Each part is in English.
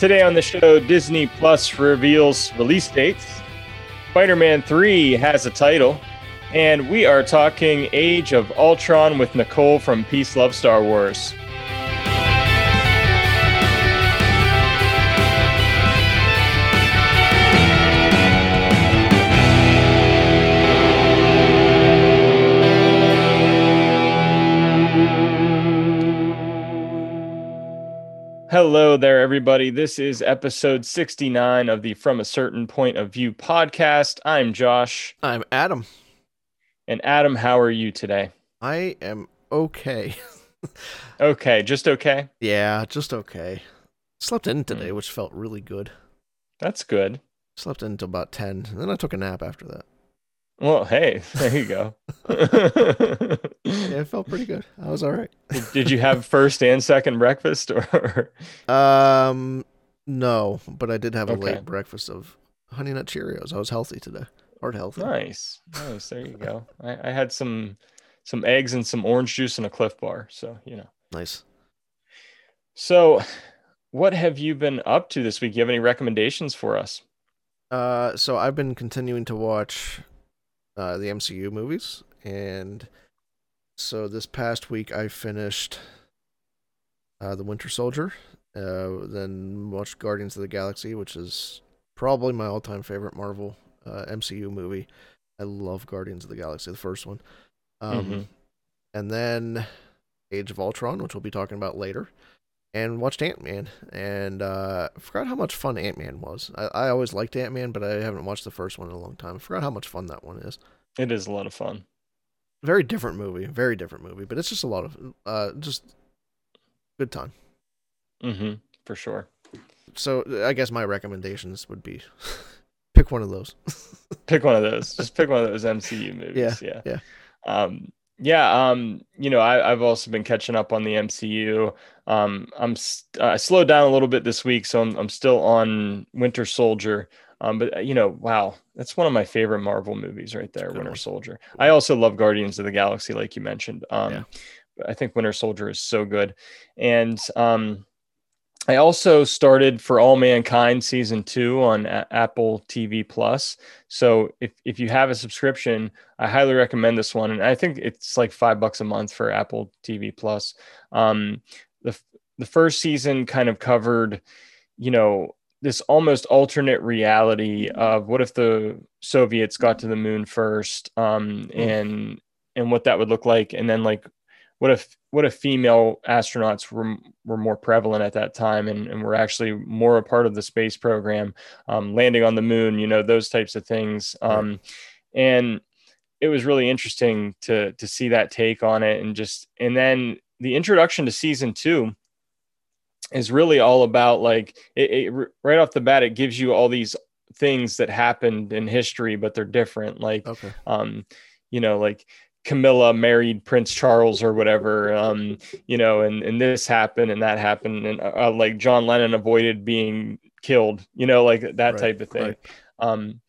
Today on the show, Disney Plus reveals release dates. Spider Man 3 has a title. And we are talking Age of Ultron with Nicole from Peace Love Star Wars. Hello there, everybody. This is episode 69 of the From a Certain Point of View podcast. I'm Josh. I'm Adam. And Adam, how are you today? I am okay. Okay, just okay. yeah, just okay. Slept in today, hmm. which felt really good. That's good. Slept in until about 10, and then I took a nap after that. Well, hey, there you go. Yeah, it felt pretty good. I was all right. Did you have first and second breakfast or Um, no, but I did have a Okay. late breakfast of Honey Nut Cheerios. I was healthy today. Heart healthy. nice. Nice. There you go. I, I had some some eggs and some orange juice and a Clif Bar. So, you know. Nice. So what have you been up to this week? You have any recommendations for us? Uh, so I've been continuing to watch uh, the MCU movies, and so this past week I finished uh, the Winter Soldier, uh, then watched Guardians of the Galaxy, which is probably my all-time favorite Marvel uh, MCU movie. I love Guardians of the Galaxy, the first one, um, Mhm. and then Age of Ultron, which we'll be talking about later. And watched Ant Man, and uh, forgot how much fun Ant Man was. I, I always liked Ant Man, but I haven't watched the first one in a long time. I forgot how much fun that one is. It is a lot of fun. Very different movie, very different movie, but it's just a lot of uh, just good time. hmm For sure. So I guess my recommendations would be pick one of those. pick one of those. Just pick one of those MCU movies. Yeah. yeah. Um, yeah. Um, you know, I, I've also been catching up on the MCU. Um, I'm st- I slowed down a little bit this week, so I'm I'm still on Winter Soldier. Um, but you know, wow, that's one of my favorite Marvel movies right there, Good Winter one. Soldier. I also love Guardians of the Galaxy, like you mentioned. Um, Yeah. but I think Winter Soldier is so good, and um, I also started for All Mankind season two on A- Apple TV Plus. So if if you have a subscription, I highly recommend this one. And I think it's like five bucks a month for Apple TV Plus. Um, the first season kind of covered, you know, this almost alternate reality of what if the Soviets got to the moon first, um, and and what that would look like, and then like what if what if female astronauts were were more prevalent at that time and, and were actually more a part of the space program um, landing on the moon you know those types of things. Um, and it was really interesting to to see that take on it and just and then the introduction to season two is really all about like it, it right off the bat it gives you all these things that happened in history but they're different like okay. um you know like camilla married prince charles or whatever um you know and and this happened and that happened and uh, like john lennon avoided being killed you know like that Right, type of thing right. um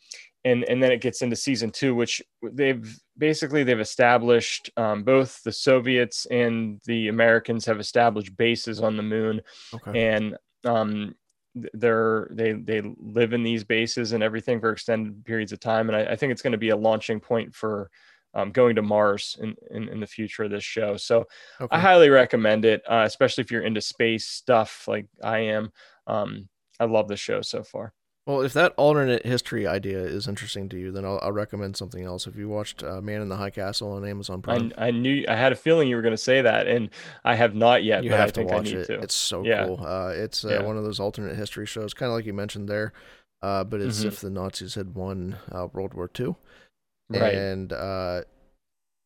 and and then it gets into season two which they've basically they've established um, both the soviets and the americans have established bases on the moon. Okay. and um they're they they live in these bases and everything for extended periods of time. And i, I think it's going to be a launching point for um, going to mars in, in in the future of this show. So okay. i highly recommend it uh, especially if you're into space stuff like i am. Um i love the show so far Well, if that alternate history idea is interesting to you, then I'll, I'll recommend something else. If you watched uh, Man in the High Castle on Amazon Prime, I, I knew i had a feeling you were going to say that and i have not yet you but have i to watch it. to It's so Yeah. cool. Uh, it's uh, Yeah. one of those alternate history shows, kind of like you mentioned there. Uh, but it's Mhm. if the Nazis had won uh, World War II. right And uh,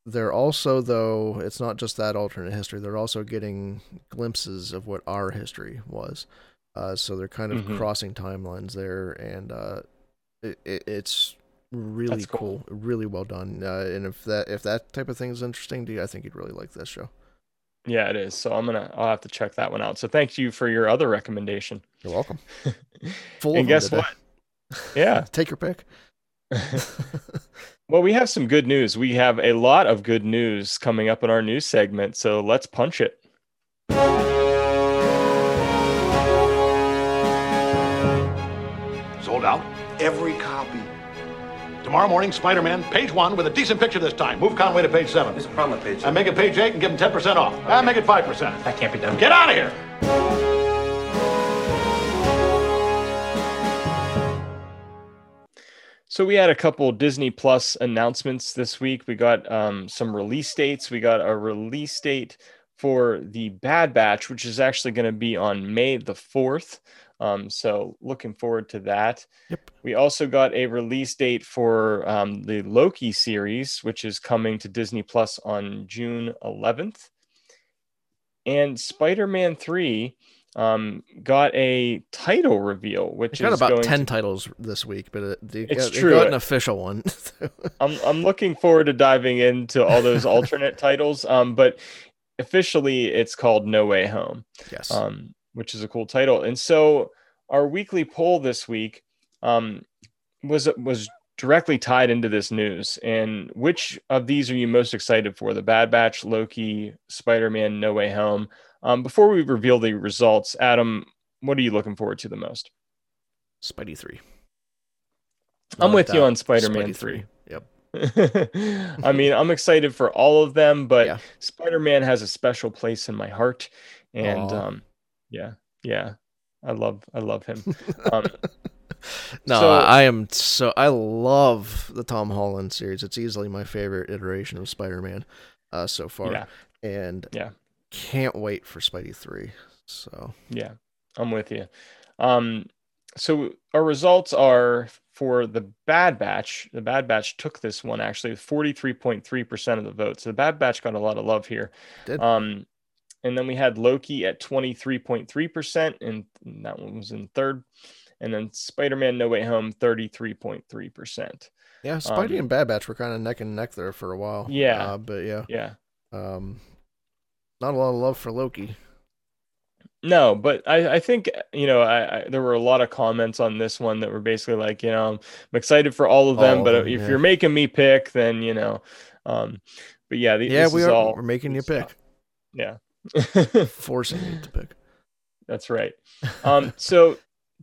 they're also, though, it's not just that alternate history. They're also getting glimpses of what our history was. Uh, so they're kind of Mhm. crossing timelines there, and uh, it, it, it's really cool. cool. really well done. Uh, and if that if that type of thing is interesting to you, I think you'd really like this show. Yeah, it is. So I'm gonna I'll have to check that one out. So thank you for your other recommendation. You're welcome. Full of and guess today. what? Yeah. Take your pick. well, we have some good news. We have a lot of good news coming up in our news segment. So let's punch it. Every copy. Tomorrow morning, Spider Man, page one, with a decent picture this time. Move Conway to page seven. There's a problem with page. I make it page eight and give him 10% off. And make it 5%. That can't be done. Get out of here! So we had a couple Disney Plus announcements this week. We got um, some release dates. We got a release date for the Bad Batch, which is actually going to be on May the fourth. Um, so looking forward to that. Yep. We also got a release date for um, the Loki series, which is coming to Disney Plus on June 11th. And Spider-Man 3 um, got a title reveal, which got is about ten to titles this week, but it, It's got, they true. got an official one. I'm I'm looking forward to diving into all those alternate titles. Um, but officially, it's called No Way Home, yes. um, which is a cool title. And so our weekly poll this week, um, was was directly tied into this news. And which of these are you most excited for? The Bad Batch, Loki, Spider Man, No Way Home. Um, before we reveal the results, Adam, what are you looking forward to the most? Spidey three. I'm with you on Spider-Man 3. Yep. I mean, I'm excited for all of them, but Yeah. Spider-Man has a special place in my heart, and um, yeah, yeah, I love, I love him. Um, No, So- I am so I love the Tom Holland series. It's easily my favorite iteration of Spider-Man uh, so far, yeah, and Yeah. can't wait for Spidey three. So yeah, I'm with you. Um, so our results are for the Bad Batch. The Bad Batch took this one actually, 43.3% of the vote. So the Bad Batch got a lot of love here. Did. Um, and then we had Loki at 23.3%, and that one was in third. And then Spider Man No Way Home, 33.3%. yeah, Spidey Um, and Bad Batch were kind of neck and neck there for a while. Yeah. uh, but yeah, Yeah. um, not a lot of love for Loki. No, but I, I think, you know, I, I there were a lot of comments on this one that were basically like, you know, I'm excited for all of them, All of but them, if yeah. you're making me pick, then, you know, um, but yeah, the, Yeah, we are. all we're making you pick, stuff. Yeah. forcing you to pick. That's right. Um, so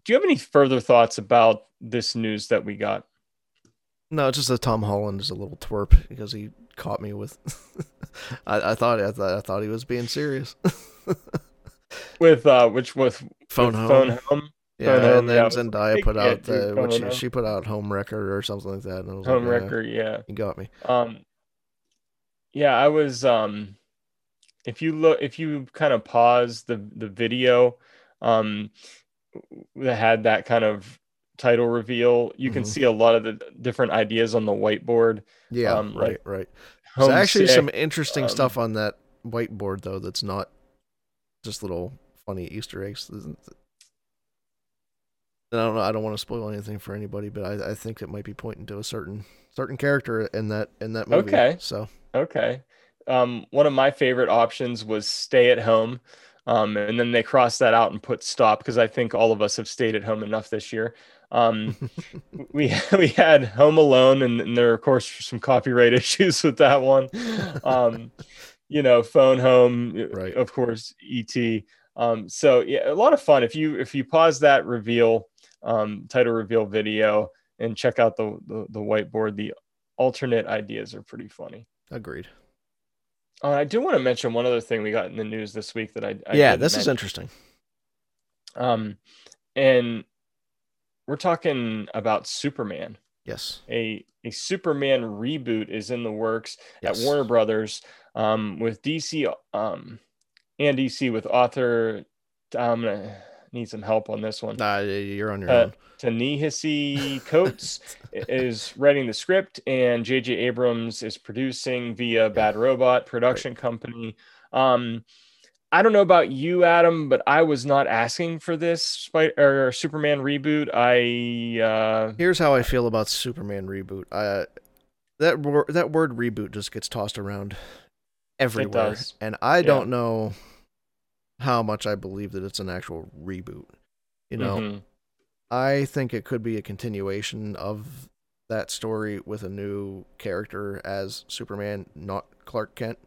do you have any further thoughts about this news that we got? No, it's just that Tom Holland is a little twerp because he caught me with. I, I thought I thought I thought he was being serious. With uh which with Phone with home. phone home, Yeah, Phone and then yeah, it was a Zendaya put out the what Phone she, she put out home record or something like that. And I was home like, yeah, record, yeah. you got me. Um yeah, I was um if you look if you kind of pause the the video um that had that kind of title reveal, you can Mhm. see a lot of the different ideas on the whiteboard. Yeah, um, right, like right. There's actually Homesick, some interesting um, stuff on that whiteboard though. That's not just little funny Easter eggs. And I don't know. I don't want to spoil anything for anybody, but I, I think it might be pointing to a certain certain character in that in that movie. Okay. So Okay. Um, one of my favorite options was stay at home. Um, and then they crossed that out and put stop because I think all of us have stayed at home enough this year. Um, we we had Home Alone, and, and there are of course some copyright issues with that one. Um, you know, Phone Home, Right. Of course, ET. Um, so yeah, a lot of fun. If you if you pause that reveal, um, title reveal video and check out the, the the whiteboard, the alternate ideas are pretty funny. agreed. Uh, I do want to mention one other thing we got in the news this week that I, I yeah, this is interesting. um, and we're talking about Superman. Yes. A a Superman reboot is in the works Yes. at Warner Brothers, um, with DC, um, and DC with author. I'm gonna need some help on this one. Nah, you're on your Uh, own. Ta-Nehisi Coates is writing the script, and J.J. Abrams is producing via Bad Robot production company. Um, I don't know about you, Adam, but I was not asking for this Spider or Superman reboot. I uh, Here's how I feel about Superman reboot. Uh, that wor- that word reboot just gets tossed around everywhere, and I Yeah. don't know how much I believe that it's an actual reboot. You know, mhm. I think it could be a continuation of that story with a new character as Superman, not Clark Kent.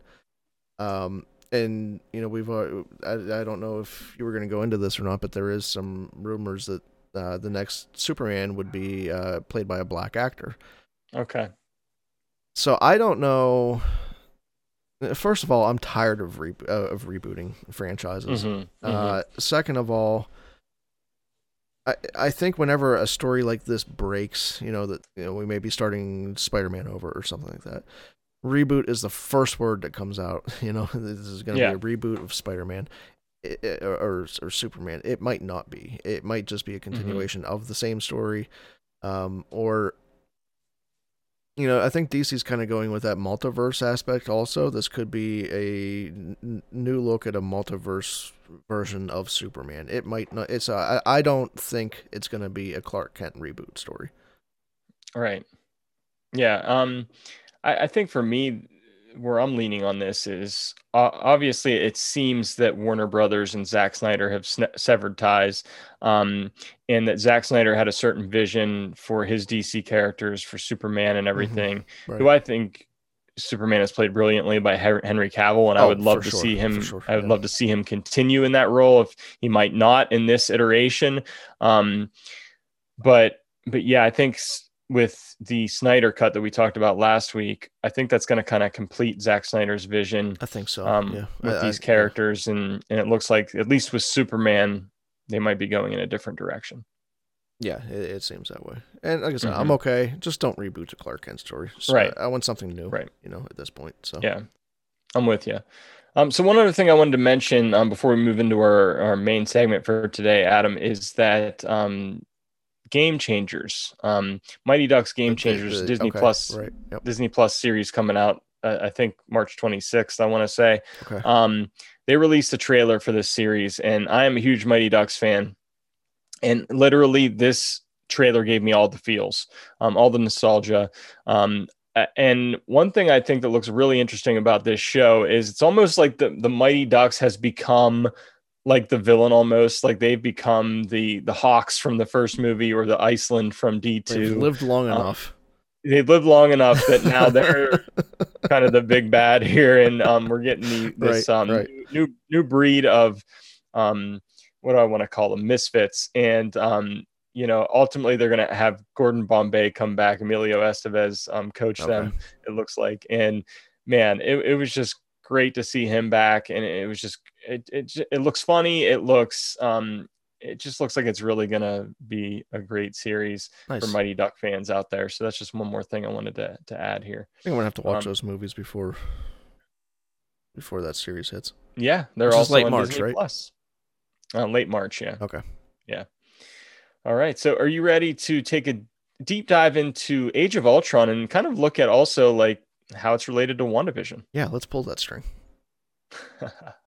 Um, and you know, we've uh, I, I don't know if you were going to go into this or not, but there is some rumors that uh, the next Superman would be uh, played by a black actor. okay. So I don't know. First of all, I'm tired of re- uh, of rebooting franchises. Mhm, mhm. Uh, second of all, I I think whenever a story like this breaks, you know that you know we may be starting Spider-Man over or something like that. Reboot is the first word that comes out. You know, this is going to Yeah. be a reboot of Spider-Man or, or or Superman. It might not be. It might just be a continuation of the same story, um, or you know, I think DC's kind of going with that multiverse aspect also. This could be a n- new look at a multiverse version of Superman. It might not. It's. Uh, I. I don't think it's going to be a Clark Kent reboot story. Right. Yeah. Um, I, I think for me, where I'm leaning on this is uh, obviously it seems that Warner Brothers and Zack Snyder have sne- severed ties, um, and that Zack Snyder had a certain vision for his DC characters, for Superman and everything. Right. Who I think Superman is played brilliantly by Henry Cavill, and I Oh, would love to sure, see him. sure, I would yeah. love to see him continue in that role. If he might not in this iteration, um, but but yeah, I think with the Snyder cut that we talked about last week, I think that's going to kind of complete Zack Snyder's vision I think so. um, yeah. with I- these I- characters, and and it looks like at least with Superman, they might be going in a different direction. Yeah, it, it seems that way. And like I said, Mhm. I'm okay. Just don't reboot the Clark Kent story. So Right. I, I want something new. Right. You know, at this point. So Yeah, I'm with you. Um, so one other thing I wanted to mention um, before we move into our, our main segment for today, Adam, is that um, Game Changers, um, Mighty Ducks Game Changers, the- Disney okay, Plus, Right. Yep. Disney Plus series coming out. Uh, I think March 26th. I want to say. Okay. Um, they released a trailer for this series, and I am a huge Mighty Ducks fan. And literally, this trailer gave me all the feels, um, all the nostalgia. Um, and one thing I think that looks really interesting about this show is it's almost like the the Mighty Ducks has become like the villain almost like they've become the the hawks from the first movie or the iceland from d2 They've d2 lived long um, enough. they've lived long enough that now they're kind of the big bad here, and um, we're getting the, this Right, um, right. new new breed of um, what do I want to call them misfits, and um, you know ultimately they're going to have Gordon Bombay come back, Emilio Estevez um, coach Okay. them. It looks like, and man, it, it was just great to see him back, and it was just it it, it looks funny, it looks um. It just looks like it's really gonna be a great series Nice. for Mighty Duck fans out there. So that's just one more thing I wanted to, to add here. I think I'm gonna have to watch um, those movies before before that series hits. Yeah, they're also late March, Disney right? Plus. Uh, late March, yeah. Okay. Yeah. All right. So are you ready to take a deep dive into Age of Ultron and kind of look at also like how it's related to WandaVision? Yeah, let's pull that string.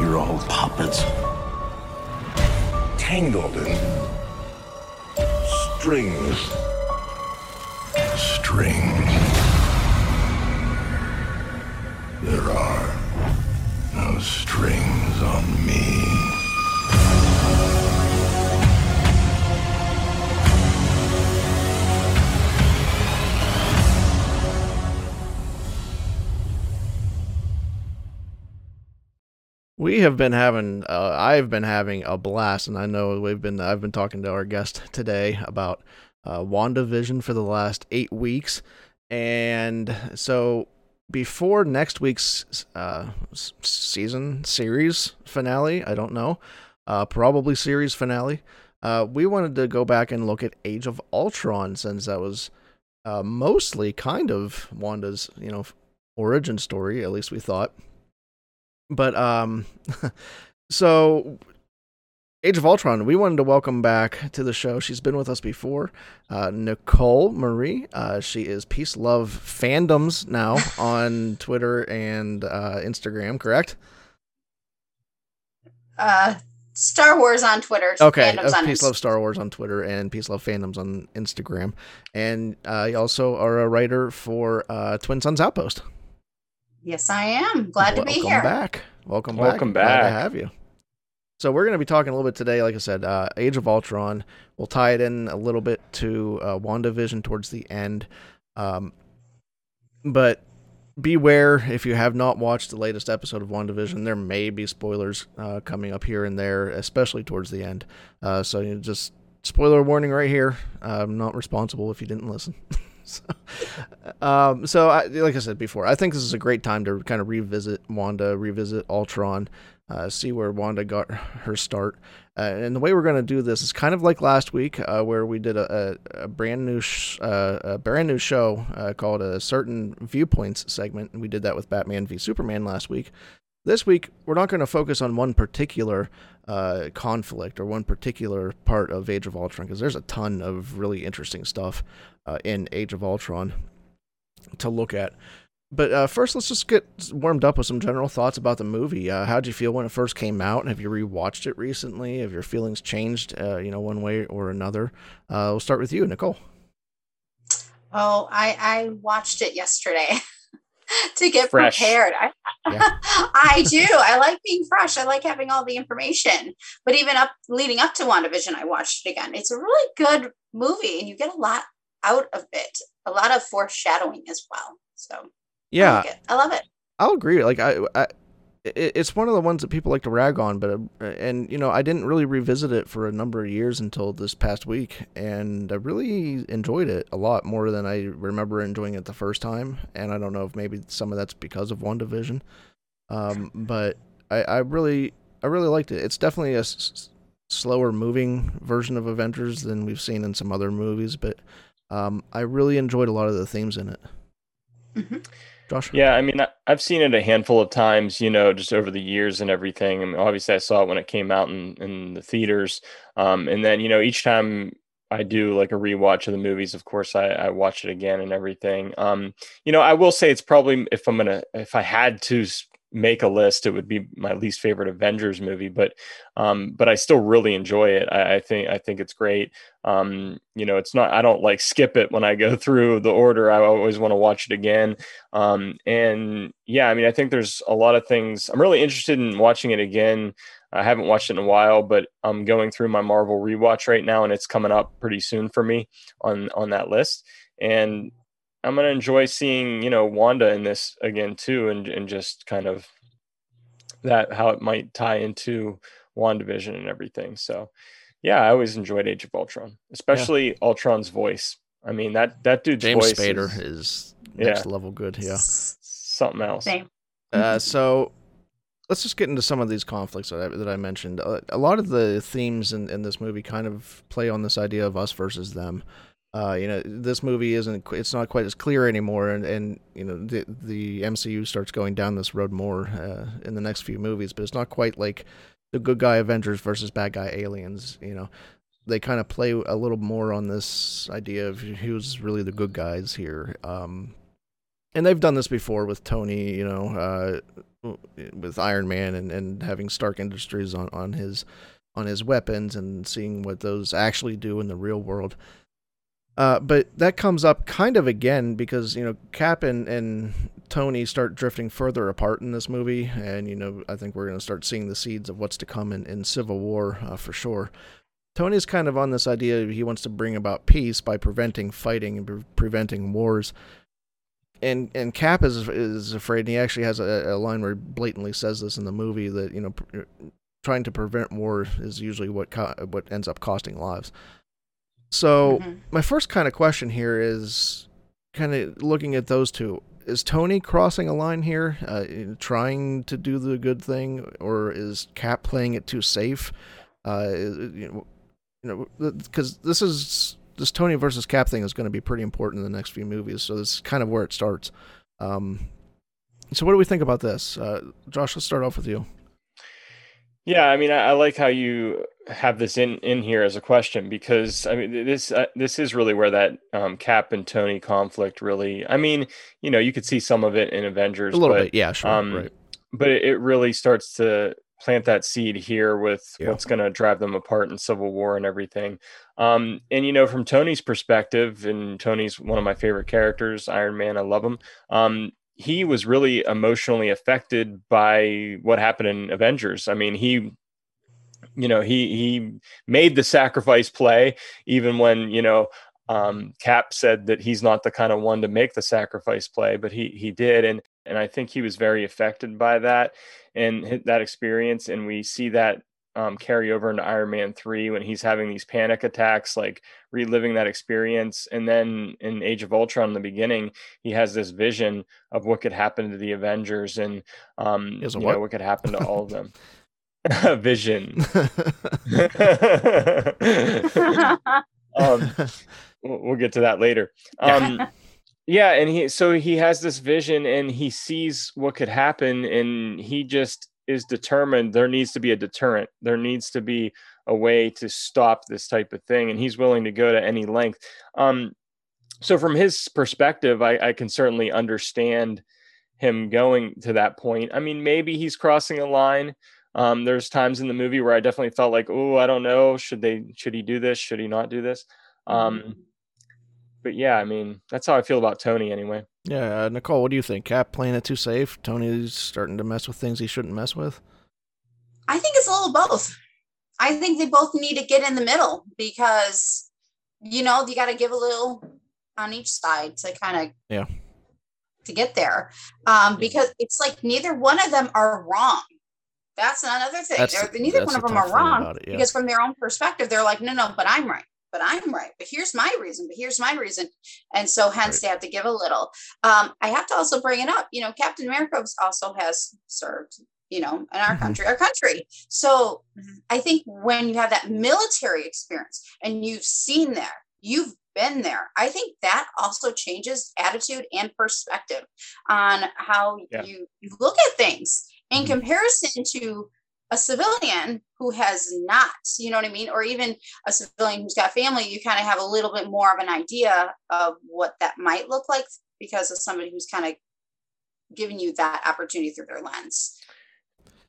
You're all puppets. Tangled in strings. Strings. There are no strings on me. We have been having uh, I've been having a blast and I know we've been I've been talking to our guest today about uh WandaVision for the last 8 weeks. And so before next week's uh season series finale, I don't know, uh probably series finale, uh we wanted to go back and look at Age of Ultron since that was uh mostly kind of Wanda's, you know, origin story, at least we thought but um so age of ultron we wanted to welcome back to the show she's been with us before uh nicole marie uh she is peace love fandoms now on twitter and uh instagram correct uh, Star Wars on Twitter. Okay, fandoms uh, Peace Love Star Wars on Twitter and Peace Love Fandoms on Instagram, and uh, you also are a writer for uh, Twin Suns Outpost. Yes, I am. Glad to be Welcome here. back. Welcome, back. Welcome back. Glad to have you. So we're going to be talking a little bit today. Like I said, uh, Age of Ultron. We'll tie it in a little bit to uh, WandaVision towards the end. Um, but beware if you have not watched the latest episode of WandaVision, there may be spoilers uh, coming up here and there, especially towards the end. Uh, so you just spoiler warning right here. I'm not responsible if you didn't listen. so, um, so I, like I said before, I think this is a great time to kind of revisit Wanda, revisit Ultron, uh, see where Wanda got her start. Uh, and the way we're going to do this is kind of like last week, uh, where we did a, a, a brand new sh- uh, a brand new show uh, called a certain viewpoints segment, and we did that with Batman v Superman last week. This week, we're not going to focus on one particular uh, conflict or one particular part of Age of Ultron because there's a ton of really interesting stuff uh, in Age of Ultron to look at. But uh, first, let's just get warmed up with some general thoughts about the movie. Uh, how'd you feel when it first came out? Have you rewatched it recently? Have your feelings changed, uh, you know, one way or another? Uh, we'll start with you, Nicole. Oh, I I watched it yesterday to get Fresh. prepared. I, Yeah. I do. I like being fresh. I like having all the information. But even up leading up to WandaVision, I watched it again. It's a really good movie, and you get a lot out of it. A lot of foreshadowing as well. So I, Yeah, like it. I love it. I'll agree. Like I, I it's one of the ones that people like to rag on, but uh, and you know I didn't really revisit it for a number of years until this past week, and I really enjoyed it a lot more than I remember enjoying it the first time. And I don't know if maybe some of that's because of WandaVision, um, but I, I really I really liked it. It's definitely a s- slower moving version of Avengers than we've seen in some other movies, but um, I really enjoyed a lot of the themes in it. Mhm. Josh, Yeah, I mean, I've seen it a handful of times, you know, just over the years and everything. I mean, obviously, I saw it when it came out in, in the theaters. Um, and then, you know, each time I do like a rewatch of the movies, of course, I, I watch it again and everything. Um, you know, I will say it's probably, if I'm going to, if I had to make a list, it would be my least favorite Avengers movie, but, um, but I still really enjoy it. I, I think, I think it's great. Um, you know, it's not, I don't like skip it when I go through the order. I always want to watch it again. Um, and yeah, I mean, I think there's a lot of things. I'm really interested in watching it again. I haven't watched it in a while, but I'm going through my Marvel rewatch right now, and it's coming up pretty soon for me on on that list. And I'm gonna enjoy seeing you know Wanda in this again too, and and just kind of that how it might tie into WandaVision and everything. So yeah, I always enjoyed Age of Ultron, especially Ultron's voice. I mean that that dude's James voice Spader is is Yeah. next level good. Yeah. something else. Same. Uh, so let's just get into some of these conflicts that I, that I mentioned. Uh, a lot of the themes in, in this movie kind of play on this idea of us versus them. Uh, you know, this movie isn't it's not quite as clear anymore, and, and you know the the MCU starts going down this road more uh, in the next few movies, but it's not quite like the good guy Avengers versus bad guy aliens. You know, they kind of play a little more on this idea of who's really the good guys here. Um, and they've done this before with Tony, you know, uh, with Iron Man and, and having Stark Industries on, on his on his weapons and seeing what those actually do in the real world. Uh, but that comes up kind of again because you know Cap and, and Tony start drifting further apart in this movie, and you know I think we're going to start seeing the seeds of what's to come in, in Civil War uh, for sure. Tony's kind of on this idea he wants to bring about peace by preventing fighting and pre- preventing wars. And and Cap is is afraid, and he actually has a, a line where he blatantly says this in the movie that you know pr- trying to prevent war is usually what co- what ends up costing lives. So Mhm. my first kind of question here is kind of looking at those two. Is Tony crossing a line here, uh, trying to do the good thing, or is Cap playing it too safe? Uh, you know, you know, because this is this Tony versus Cap thing is going to be pretty important in the next few movies. So this is kind of where it starts. Um, so what do we think about this, uh, Josh? Let's start off with you. Yeah, I mean, I, I like how you have this in in here as a question because I mean, this uh, this is really where that um, Cap and Tony conflict really. I mean, you know, you could see some of it in Avengers, A little but, bit, yeah, sure, um, right. but it, it really starts to plant that seed here with Yeah. what's going to drive them apart in Civil War and everything. Um, and you know, from Tony's perspective, and Tony's one of my favorite characters, Iron Man. I love him. Um, he was really emotionally affected by what happened in Avengers. I mean, he you know he he made the sacrifice play even when you know um, Cap said that he's not the kind of one to make the sacrifice play, but he he did, and and I think he was very affected by that and that experience, and we see that um, carry over into Iron Man three when he's having these panic attacks, like reliving that experience, and then in Age of Ultron, in the beginning, he has this vision of what could happen to the Avengers, and um, you what? know what could happen to all of them. A vision. um, we'll we'll get to that later. Um, yeah, and he so he has this vision and he sees what could happen, and he just is determined. There needs to be a deterrent. There needs to be a way to stop this type of thing, and he's willing to go to any length. Um, so from his perspective, I, I can certainly understand him going to that point. I mean, maybe he's crossing a line. Um, there's times in the movie where I definitely felt like, oh, I don't know, should they, should he do this? Should he not do this? Um, but yeah, I mean, that's how I feel about Tony anyway. yeah, uh, Nicole, what do you think? Cap playing it too safe? Tony's starting to mess with things he shouldn't mess with. I think it's a little both. I think they both need to get in the middle because, you know, you got to give a little on each side to kind of Yeah. to get there. Um, because it's like neither one of them are wrong. That's another thing. That's- neither that's one of them are wrong it, yeah. because from their own perspective, they're like, no, no, but I'm right. But I'm right. But here's my reason. But here's my reason. And so hence Right. they have to give a little. Um, I have to also bring it up. You know, Captain America also has served, you know, in our Mhm. country, our country. So I think when you have that military experience and you've seen there, you've been there, I think that also changes attitude and perspective on how Yeah. you, you look at things in Mhm. comparison to a civilian who has not, you know what I mean? Or even a civilian who's got family, you kind of have a little bit more of an idea of what that might look like because of somebody who's kind of giving you that opportunity through their lens.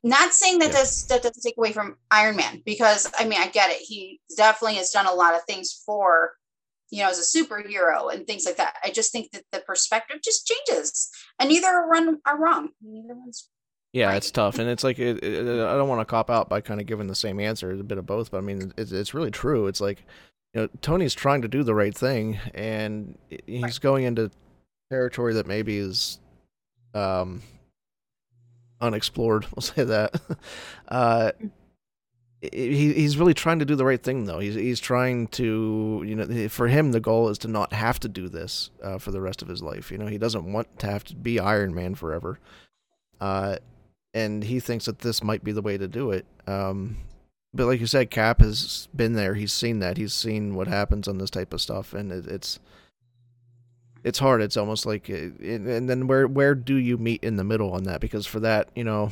Not saying that Yeah. does that doesn't take away from Iron Man because I mean I get it. He definitely has done a lot of things for you know as a superhero and things like that. I just think that the perspective just changes, and neither are run are wrong. Neither one's Yeah, Right. it's tough, and it's like it, it, I don't want to cop out by kind of giving the same answer, a bit of both. But I mean, it's it's really true. It's like you know, Tony's trying to do the right thing, and he's going into territory that maybe is um unexplored. We'll say that. uh, he he's really trying to do the right thing, though. He's he's trying to you know, for him, the goal is to not have to do this uh, for the rest of his life. You know, he doesn't want to have to be Iron Man forever. Uh, and he thinks that this might be the way to do it. Um, but like you said, Cap has been there. He's seen that. He's seen what happens on this type of stuff, and it, it's it's hard. It's almost like, it- and then where where do you meet in the middle on that? Because for that, you know,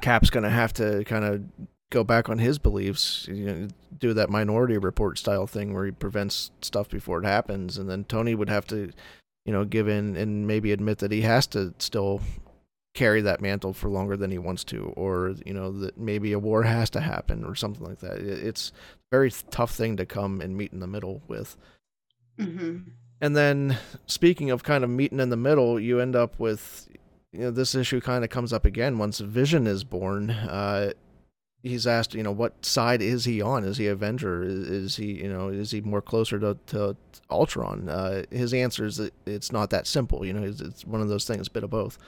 Cap's gonna have to kind of go back on his beliefs. You know, do that Minority Report style thing where he prevents stuff before it happens, and then Tony would have to, you know, give in and maybe admit that he has to still carry that mantle for longer than he wants to, or you know that maybe a war has to happen or something like that. It's a very tough thing to come and meet in the middle with. Mhm. And then speaking of kind of meeting in the middle, you end up with you know this issue kind of comes up again once Vision is born. Uh, he's asked, you know, what side is he on? Is he Avenger? Is, is he, you know, is he more closer to, to Ultron? Uh, his answer is that it's not that simple. You know, it's, it's one of those things, bit of both.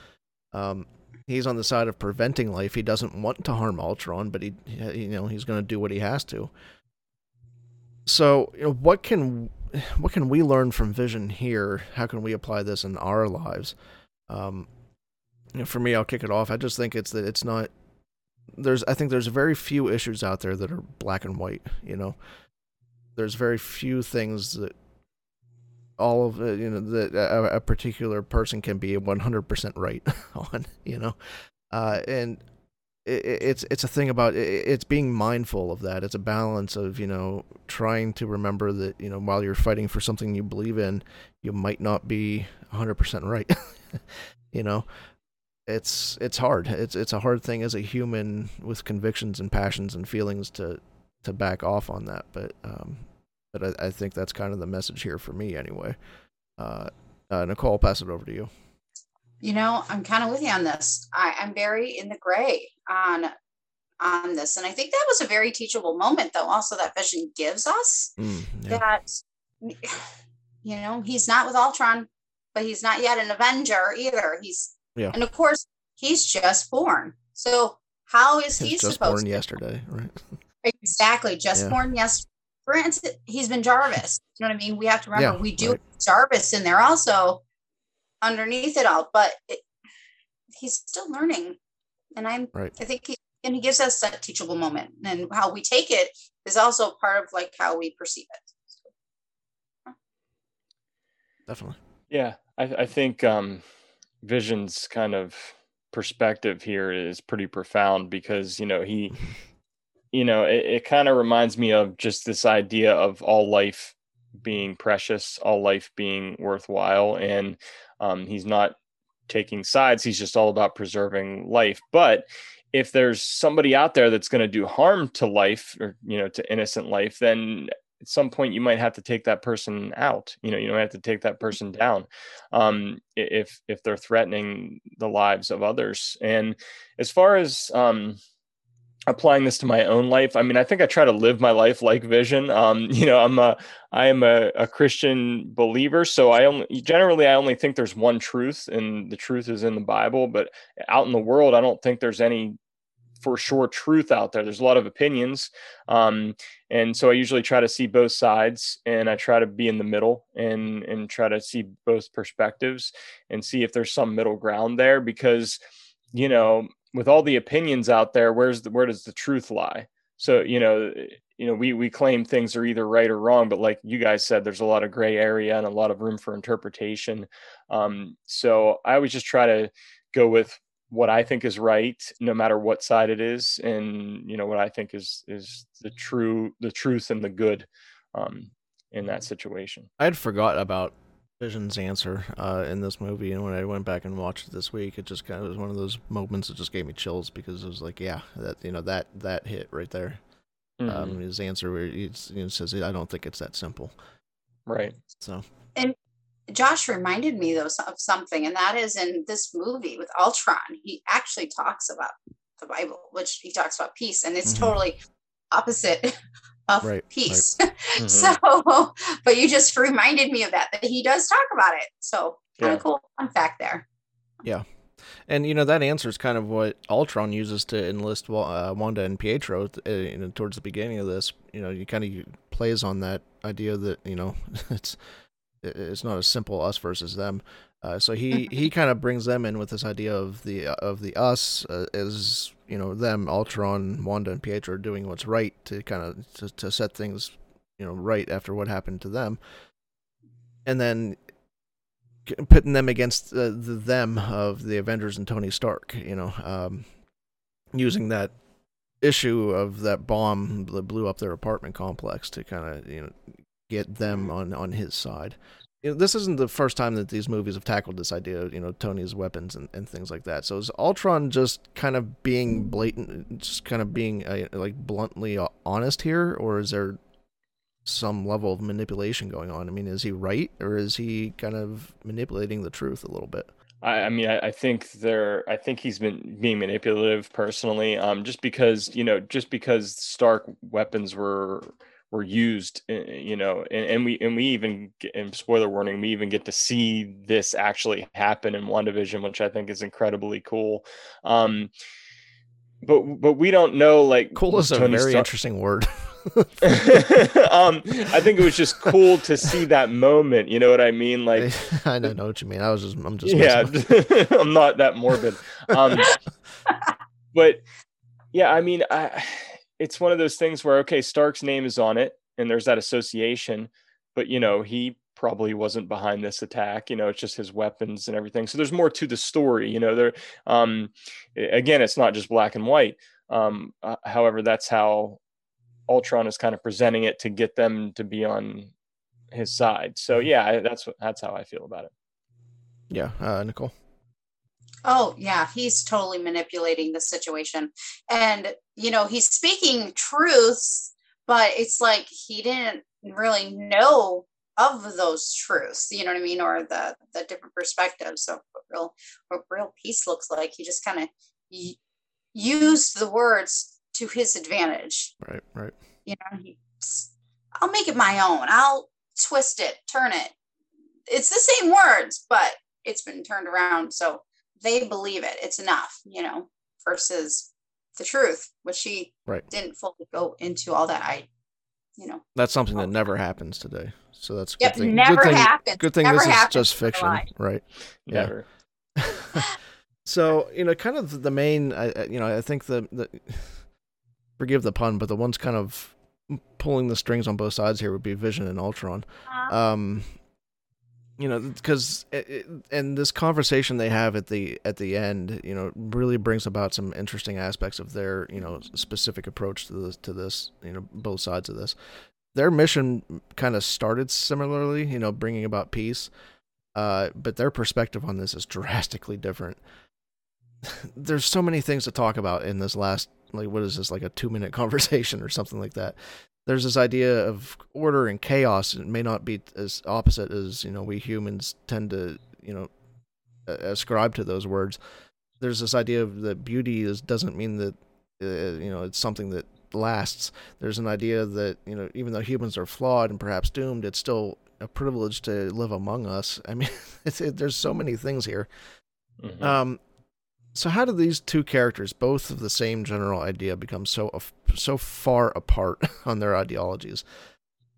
Um, he's on the side of preventing life. He doesn't want to harm Ultron, but he, you know, he's going to do what he has to. So, you know, what can what can we learn from Vision here? How can we apply this in our lives? Um, you know, for me, I'll kick it off. I just think it's that it's not. There's, I think there's very few issues out there that are black and white. You know, there's very few things that all of it, you know that a, a particular person can be 100% right on. You know, uh, and it, it's it's a thing about it, it's being mindful of that. It's a balance of you know trying to remember that you know while you're fighting for something you believe in, you might not be 100% right. you know, it's it's hard. It's it's a hard thing as a human with convictions and passions and feelings to to back off on that. But um, but I, I think that's kind of the message here for me anyway. Uh, uh, Nicole, I'll pass it over to you. You know, I'm kind of with you on this. I, I'm very in the gray on on this, and I think that was a very teachable moment, though. Also, that Vision gives us Mm, yeah. that you know he's not with Ultron, but he's not yet an Avenger either. He's Yeah. and of course he's just born. So how is he just supposed born to yesterday, right? exactly just Yeah. born yes? Granted, he's been Jarvis. You know what I mean? We have to remember Yeah, we do right. Jarvis in there also underneath it all, but it, he's still learning, and I'm Right. I think he and he gives us that teachable moment, and how we take it is also part of like how we perceive it. Definitely. Yeah, I, I think um, Vision's kind of perspective here is pretty profound because you know he, you know, it, it kind of reminds me of just this idea of all life being precious, all life being worthwhile, and um, he's not taking sides. He's just all about preserving life. But if there's somebody out there that's going to do harm to life or you know to innocent life, then at some point you might have to take that person out. You know, you don't have to take that person down um, if if they're threatening the lives of others. And as far as um, applying this to my own life, I mean, I think I try to live my life like Vision. Um, you know, I'm a I am a, a Christian believer, so I only generally I only think there's one truth, and the truth is in the Bible. But out in the world, I don't think there's any for sure truth out there. There's a lot of opinions. Um, and so I usually try to see both sides and I try to be in the middle and and try to see both perspectives and see if there's some middle ground there because you know with all the opinions out there where's the where does the truth lie so you know you know we we claim things are either right or wrong but like you guys said there's a lot of gray area and a lot of room for interpretation um, so i always just try to go with what I think is right, no matter what side it is, and you know what I think is is the true the truth and the good um, in that situation. I had forgot about Vision's answer uh, in this movie, and when I went back and watched it this week, it just kind of was one of those moments that just gave me chills because it was like, yeah, that you know that that hit right there. Mhm. Um, his answer where he you know, says, "I don't think it's that simple." right. So And Josh reminded me though of something, and that is in this movie with Ultron. He actually talks about the Bible, which he talks about peace, and it's Mhm. totally opposite of Right, right. peace. Mhm. So, but you just reminded me of that that he does talk about it. So kind Yeah. of cool fun fact there. Yeah. And you know that answer is kind of what Ultron uses to enlist uh, Wanda and Pietro. Uh, you know, towards the beginning of this, you know, you kind of plays on that idea that you know it's it's not as simple us versus them. Uh, so he he kind of brings them in with this idea of the of the us uh, as you know them Ultron, Wanda, and Pietro doing what's right to kind of to, to set things you know right after what happened to them, and then putting them against uh, the them of the Avengers and Tony Stark, you know, um, using that issue of that bomb that blew up their apartment complex to kind of you know get them on on his side. You know, this isn't the first time that these movies have tackled this idea, you know, Tony's weapons and, and things like that. So is Ultron just kind of being blatant, just kind of being uh, like bluntly honest here, or is there some level of manipulation going on? I mean, is he right, or is he kind of manipulating the truth a little bit? I, I mean, I, I think there. I think he's been being manipulative personally. Um, just because you know, just because Stark weapons were were used, uh, you know, and, and we and we even and spoiler warning, we even get to see this actually happen in WandaVision which I think is incredibly cool. Um, but but we don't know like Cool is a Tony very Stark- interesting word. um, I think it was just cool to see that moment. You know what I mean? Like, I don't know what you mean. I was just, I'm just, yeah, I'm not that morbid. Um, but yeah, I mean, I, it's one of those things where okay, Stark's name is on it, and there's that association, but you know, he probably wasn't behind this attack. You know, it's just his weapons and everything. So there's more to the story. You know, there. Um, again, it's not just black and white. Um, uh, however, that's how Ultron is kind of presenting it to get them to be on his side. So yeah, that's that's how I feel about it. yeah, uh, Nicole. Oh, yeah, he's totally manipulating the situation. And, you know, he's speaking truths, but it's like he didn't really know of those truths, you know what I mean? Or the the different perspectives of what real what real peace looks like. He just kind of y- used the words to his advantage. Right, right. You know, he, I'll make it my own. I'll twist it, turn it. It's the same words, but it's been turned around. So they believe it. It's enough, you know, versus the truth, which she Right. didn't fully go into all that. I, you know, That's something that never happens today. So that's Yep, good thing. never good thing, happens. Good thing Never this is just fiction, right? Yeah. Never. so you know, kind of the main, I, I- you know, I think the the forgive the pun, but the ones kind of pulling the strings on both sides here would be Vision and Ultron. Um, you know, because and this conversation they have at the at the end, you know, really brings about some interesting aspects of their you know specific approach to this to this, you know, both sides of this. Their mission kind of started similarly, you know, bringing about peace. Uh, but their perspective on this is drastically different. There's so many things to talk about in this last, like, what is this, like a two minute conversation or something like that. There's this idea of order and chaos. And it may not be as opposite as, you know, we humans tend to, you know, ascribe to those words. There's this idea of that beauty is doesn't mean that, uh, you know, it's something that lasts. There's an idea that, you know, even though humans are flawed and perhaps doomed, it's still a privilege to live among us. I mean, it's, it, there's so many things here. Mhm. Um, so how do these two characters, both of the same general idea, become so so far apart on their ideologies?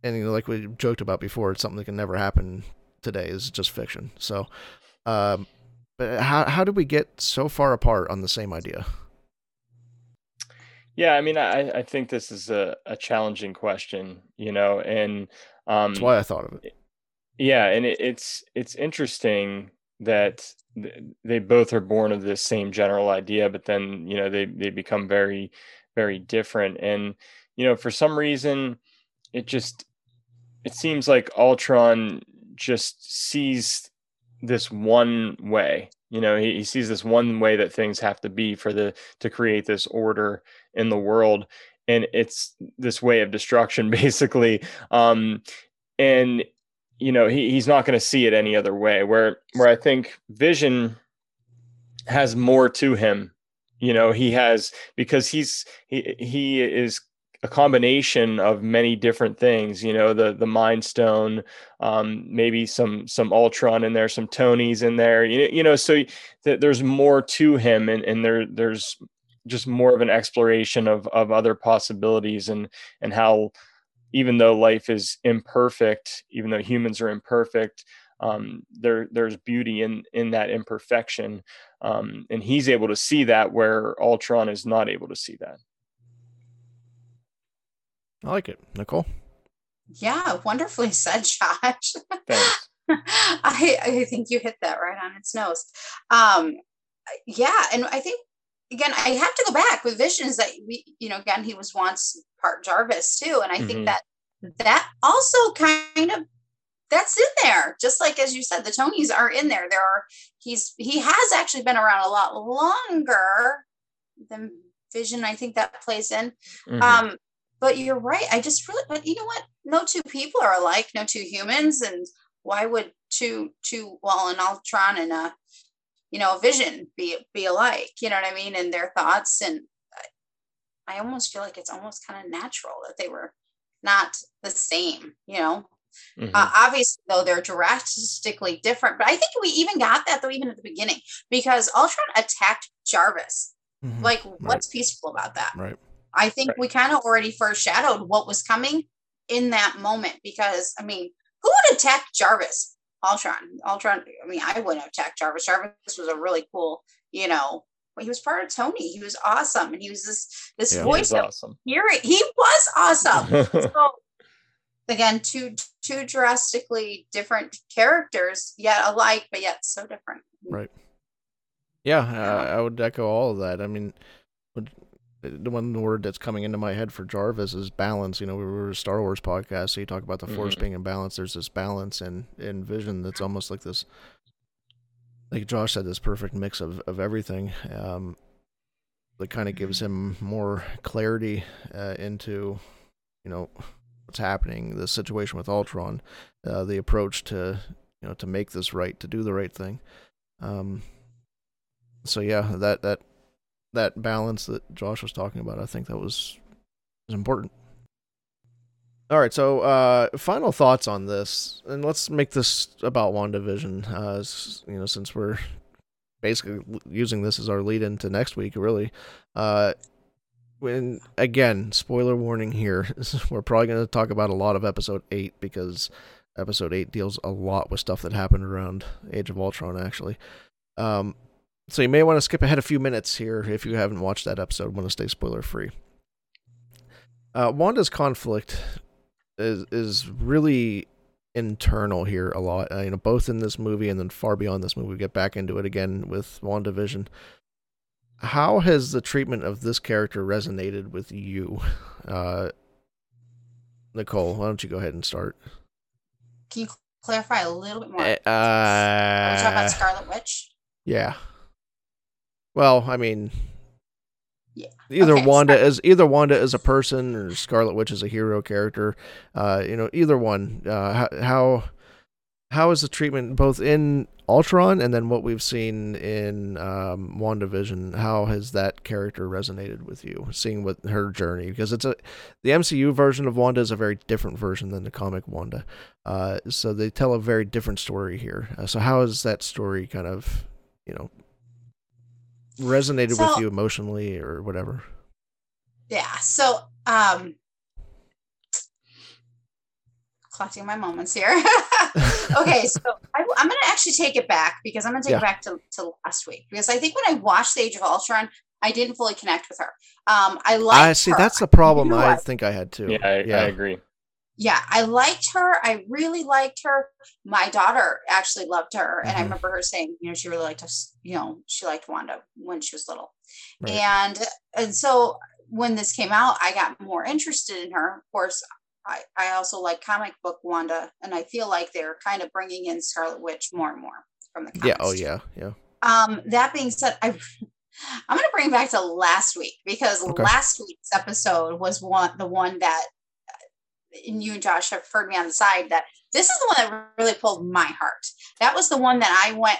And you know, like we joked about before, it's something that can never happen today. Is just fiction. So, um, but how how did we get so far apart on the same idea? Yeah, I mean, I, I think this is a, a challenging question, you know, and um, That's why I thought of it. yeah, and it, it's it's interesting that th- they both are born of this same general idea, but then you know they they become very very different, and you know for some reason it just it seems like Ultron just sees this one way. You know, he, he sees this one way that things have to be for the to create this order in the world, and it's this way of destruction, basically. Um, and you know, he, he's not going to see it any other way. Where where I think Vision has more to him. You know, he has because he's he he is a combination of many different things you know the the mind stone um maybe some some ultron in there some tonys in there you, you know so th- there's more to him and and there there's just more of an exploration of of other possibilities and and how even though life is imperfect even though humans are imperfect um, there there's beauty in in that imperfection um, and he's able to see that where ultron is not able to see that I like it, Nicole. Yeah, wonderfully said, Josh. Thanks. I I think you hit that right on its nose. Um, yeah, and I think again I have to go back with visions that we, you know, again he was once part Jarvis too, and I Mhm. think that that also kind of that's in there. Just like as you said, the Tonys are in there. There are he's he has actually been around a lot longer than Vision. I think that plays in. Mhm. Um, but you're right. I just really, but you know what? No two people are alike. No two humans, and why would two two well, an Ultron and a you know Vision be be alike? You know what I mean? And their thoughts, and I, I almost feel like it's almost kind of natural that they were not the same. You know, Mhm. uh, obviously, though, they're drastically different. But I think we even got that though, even at the beginning, because Ultron attacked Jarvis. Mhm. Like, what's peaceful about that? Right. I think Right. we kind of already foreshadowed what was coming in that moment because I mean, who would attack Jarvis? Ultron. Ultron. I mean, I wouldn't have attacked Jarvis. Jarvis was a really cool, you know. Well, he was part of Tony. He was awesome, and he was this this Yeah. He voice is of awesome. hearing. He was awesome. so again, two two drastically different characters, yet alike, but yet so different. Right. Yeah, I, I would echo all of that. I mean, the one word that's coming into my head for Jarvis is balance. You know, we were a Star Wars podcast, so you talk about the Force Mhm. being in balance. There's this balance and in Vision that's almost like this like Josh said, this perfect mix of of everything. Um, that kind of gives him more clarity uh, into, you know, what's happening, the situation with Ultron, uh, the approach to, you know, to make this right, to do the right thing. Um, so yeah, that that that balance that Josh was talking about, I think that was was important. All right, so uh, final thoughts on this, and let's make this about WandaVision. Uh, you know, since we're basically using this as our lead into next week, really. Uh, when again, spoiler warning here. we're probably going to talk about a lot of Episode Eight because Episode Eight deals a lot with stuff that happened around Age of Ultron, actually. Um, so you may want to skip ahead a few minutes here if you haven't watched that episode. Want to stay spoiler free. Uh, Wanda's conflict is is really internal here a lot. Uh, you know, both in this movie and then far beyond this movie. We get back into it again with WandaVision. How has the treatment of this character resonated with you, uh, Nicole? Why don't you go ahead and start? Can you clarify a little bit more? Uh, Are we talking about Scarlet Witch? yeah. Well, I mean, Yeah. either Okay, Wanda is either Wanda is a person or Scarlet Witch is a hero character. Uh, you know, either one. Uh, how how how is the treatment both in Ultron and then what we've seen in um, WandaVision? How has that character resonated with you, seeing what her journey? Because it's a the MCU version of Wanda is a very different version than the comic Wanda. Uh, so they tell a very different story here. Uh, so how has that story kind of, you know, resonated with you emotionally or whatever? Yeah. So, um, collecting my moments here. okay, so I, I'm going to actually take it back because I'm going to take Yeah. it back to, to last week because I think when I watched The Age of Ultron, I didn't fully connect with her. Um, I liked I see. her. That's the problem. I I- think I had too. Yeah, I, I agree. Yeah, I liked her. I really liked her. My daughter actually loved her, and I Mhm. remember her saying, you know, she really liked us. You know, she liked Wanda when she was little, Right. and and so when this came out, I got more interested in her. Of course, I I also like comic book Wanda, and I feel like they're kind of bringing in Scarlet Witch more and more from the comics. Yeah. Oh yeah. Yeah. Um, that being said, I I'm gonna bring back to last week because Okay. last week's episode was one the one that and you and Josh have heard me on the side that this is the one that really pulled my heart. That was the one that I went,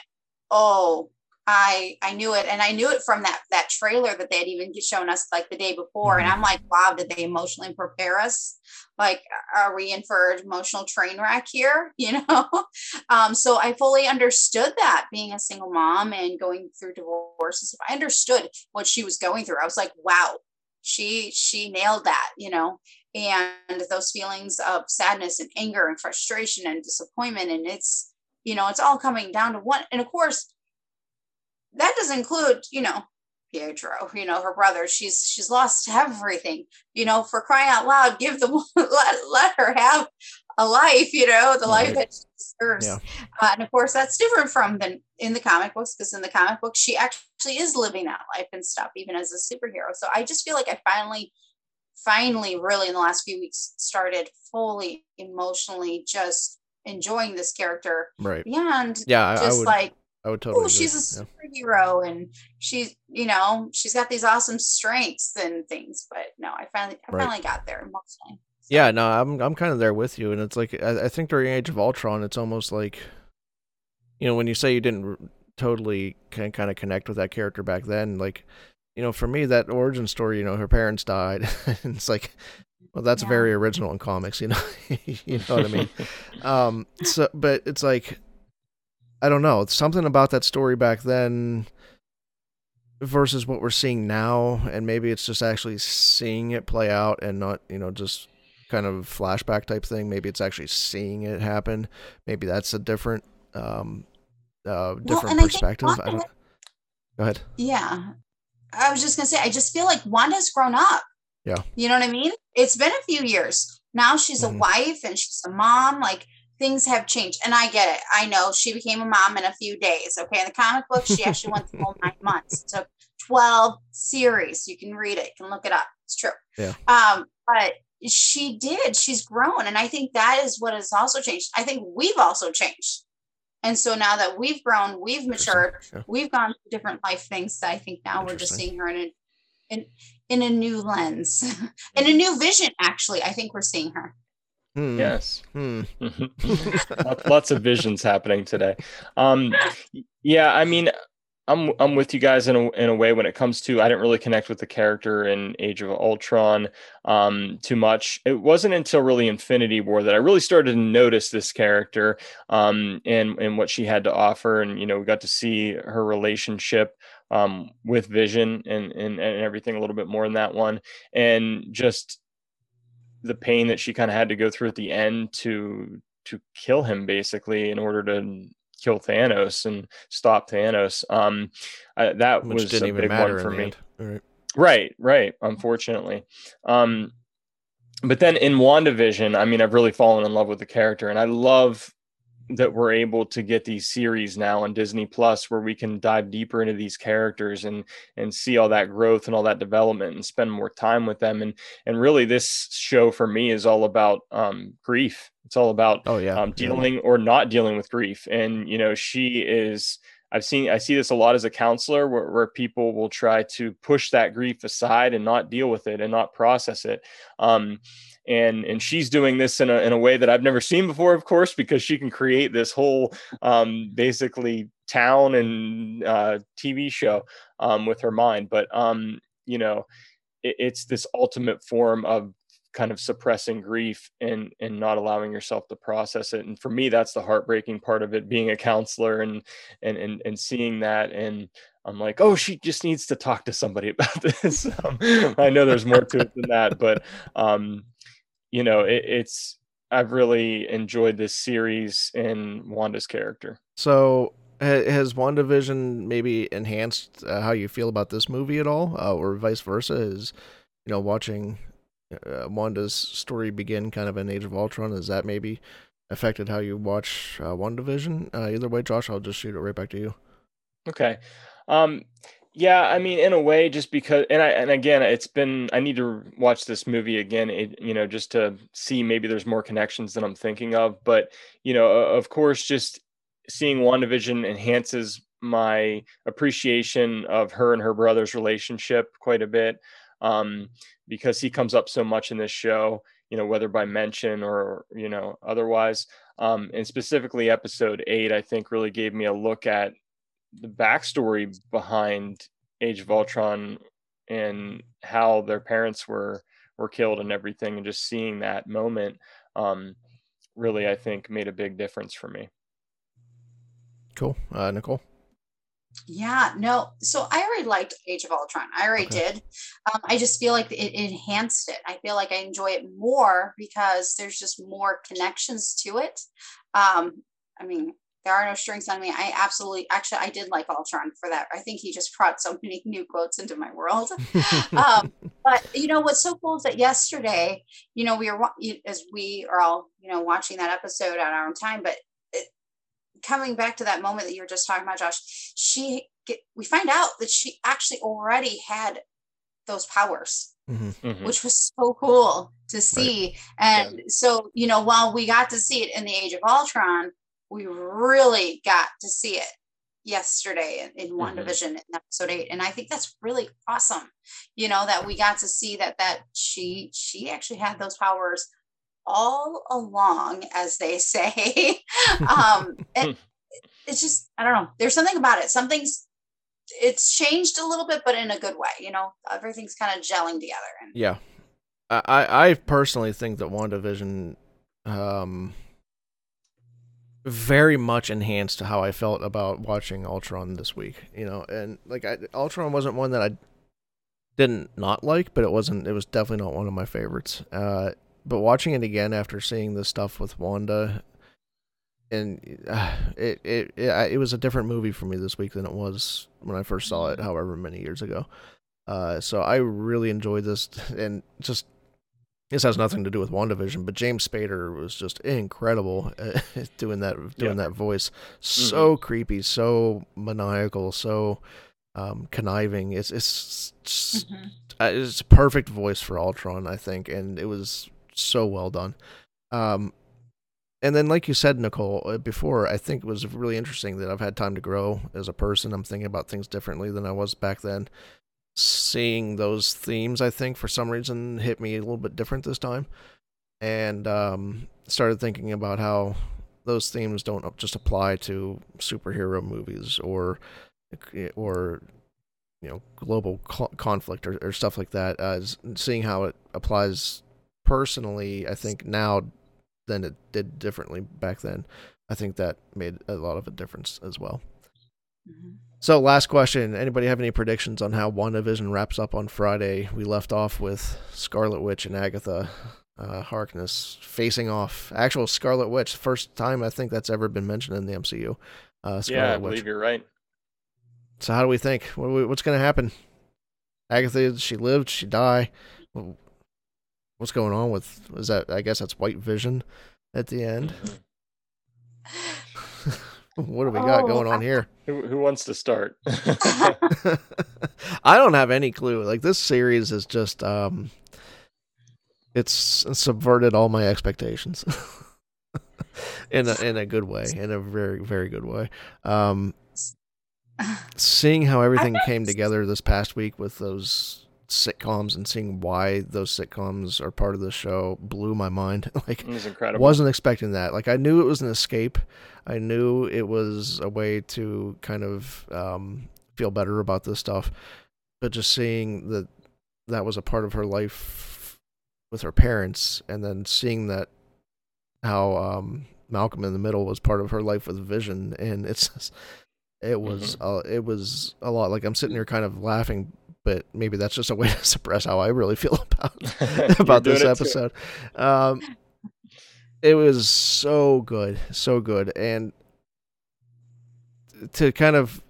oh, I I knew it, and I knew it from that that trailer that they had even shown us like the day before, and I'm like, wow, did they emotionally prepare us? Like, are we in for an emotional train wreck here? You know, um, so I fully understood that being a single mom and going through divorces. I understood what she was going through. I was like, wow, she she nailed that, you know and those feelings of sadness and anger and frustration and disappointment and it's you know it's all coming down to one and of course that doesn't include you know pietro you know her brother she's she's lost everything you know for crying out loud give the let, let her have a life you know the life that she deserves. Yeah. uh, and of course that's different from than in the comic books because in the comic books she actually is living that life and stuff even as a superhero. So i just feel like i finally finally really in the last few weeks started fully emotionally just enjoying this character Right. beyond Yeah. I, I just would. like I would totally. oh agree. she's a Yeah. superhero and she's you know she's got these awesome strengths and things but no i finally i Right. finally got there emotionally So, Yeah, no, I'm I'm kind of there with you, and it's like I, I think during Age of Ultron, it's almost like, you know, when you say you didn't r- totally can kind of connect with that character back then, like, you know, for me that origin story, you know, her parents died, and it's like, well, that's Yeah. very original in comics, you know, you know what I mean? um, so, but it's like, I don't know, something about that story back then versus what we're seeing now, and maybe it's just actually seeing it play out and not, you know, just kind of flashback type thing. Maybe it's actually seeing it happen. Maybe that's a different, um, uh, different think perspective. I don't. Go ahead. yeah i was just gonna say i just feel like wanda's grown up. Yeah. you know what i mean? It's been a few years. Now she's Mhm. a wife and she's a mom like things have changed. And i get it. I know she became a mom in a few days okay? In the comic book she actually went the whole nine months. It took 12 series. You can read it. You can look it up. It's true. Yeah. um but she did. She's grown. And i think that is what has also changed. I think we've also changed And so now that we've grown, we've matured, Yeah. we've gone through different life things. I think now we're just seeing her in a in, in a new lens, in a new vision. Actually, I think we're seeing her. Hmm. Yes. Hmm. lots, lots of visions happening today. Um, yeah, I mean, I'm I'm with you guys in a in a way when it comes to I didn't really connect with the character in Age of Ultron um, too much. It wasn't until really Infinity War that I really started to notice this character um, and and what she had to offer, and you know, we got to see her relationship um, with Vision and, and and everything a little bit more in that one, and just the pain that she kind of had to go through at the end to to kill him basically in order to kill Thanos and stop Thanos. Um, I, that Which was didn't a even big matter one for me. right. Right, right. Unfortunately. Um, but then in WandaVision, I mean, I've really fallen in love with the character, and I love that we're able to get these series now on Disney Plus where we can dive deeper into these characters and and see all that growth and all that development and spend more time with them. And and really, this show for me is all about um, grief. It's all about Oh yeah. um, yeah. dealing or not dealing with grief. And you know, she is. I've seen I see this a lot as a counselor where, where people will try to push that grief aside and not deal with it and not process it. Um, and and she's doing this in a in a way that I've never seen before, of course, because she can create this whole um, basically town and uh, TV show um, with her mind. But um, you know, it, it's this ultimate form of kind of suppressing grief and and not allowing yourself to process it. And for me that's the heartbreaking part of it being a counselor and and and, and seeing that. And i'm like oh she just needs to talk to somebody about this. Um, i know there's more to it than that but um you know it, it's i've really enjoyed this series and wanda's character So ha- has WandaVision maybe enhanced uh, how you feel about this movie at all, uh, or vice versa? Is you know watching uh, Wanda's story begin kind of in Age of Ultron? Has that maybe affected how you watch uh, WandaVision? Uh, either way, Josh, I'll just shoot it right back to you. Okay. Um yeah, I mean in a way just because and I and again it's been I need to watch this movie again it, you know just to see maybe there's more connections than I'm thinking of but you know of course just seeing WandaVision enhances my appreciation of her and her brother's relationship quite a bit um because he comes up so much in this show you know whether by mention or you know otherwise um and specifically episode 8 I think really gave me a look at the backstory behind Age of Ultron and how their parents were were killed and everything, and just seeing that moment, um, really, I think, made a big difference for me. Cool, uh, Nicole. Yeah, no. So I already liked Age of Ultron. I already Okay. did. Um, I just feel like it enhanced it. I feel like I enjoy it more because there's just more connections to it. Um, I mean, there are no strings on me. I absolutely, actually, I did like Ultron for that. I think he just brought so many new quotes into my world. um, but you know what's so cool is that yesterday, you know, we were wa- you- as we are all, you know, watching that episode at our own time, but it, coming back to that moment that you were just talking about, Josh, she get, we find out that she actually already had those powers, Mhm. which was so cool to see. And so, you know, while we got to see it in the Age of Ultron, we really got to see it yesterday in, in Mhm. WandaVision in episode eight. And I think that's really awesome. You know, that we got to see that that she she actually had those powers all along, as they say. um it, it's just I don't know. There's something about it. Something's it's changed a little bit, but in a good way. You know, everything's kind of gelling together. And Yeah, I I I personally think that WandaVision, um, very much enhanced how I felt about watching Ultron this week. You know, and like I, Ultron wasn't one that I didn't not like, but it wasn't. It was definitely not one of my favorites. Uh, but watching it again after seeing the stuff with Wanda, and uh, it, it it it was a different movie for me this week than it was when I first saw it, however many years ago. Uh, so I really enjoyed this, and just this has nothing to do with WandaVision, but James Spader was just incredible doing that doing that voice. So creepy, so maniacal, so um, conniving. It's it's it's, uh, it's a perfect voice for Ultron, I think, and it was so well done. Um, and then like you said nicole uh, before i think it was really interesting that i've had time to grow as a person i'm thinking about things differently than i was back then seeing those themes i think for some reason hit me a little bit different this time and um, started thinking about how those themes don't just apply to superhero movies or or you know global co- conflict or, or, stuff like that uh, seeing how it applies personally i think now than it did differently back then i think that made a lot of a difference as well mm-hmm. So last question anybody have any predictions on how wandavision wraps up on friday we left off with scarlet witch and agatha uh, harkness facing off actual scarlet witch first time i think that's ever been mentioned in the mcu uh, yeah i believe you're right so how do we think? what's going to happen? Agatha, she lived, she died. What's going on with? Is that? I guess that's White Vision at the end. what do we got oh, going on here? Who, who wants to start? I don't have any clue. Like this series is just um it's subverted all my expectations. in a in a good way, in a very very good way. Um seeing how everything came together this past week with those sitcoms and seeing why those sitcoms are part of the show blew my mind. like it was incredible. Wasn't expecting that. Like I knew it was an escape. I knew it was a way to kind of um, feel better about this stuff. But just seeing that that was a part of her life with her parents, and then seeing that how um, Malcolm in the Middle was part of her life with Vision, and it's it was mm-hmm. uh, it was a lot. Like I'm sitting here kind of laughing, but maybe that's just a way to suppress how I really feel about about this episode. Um, it was so good, so good, and to kind of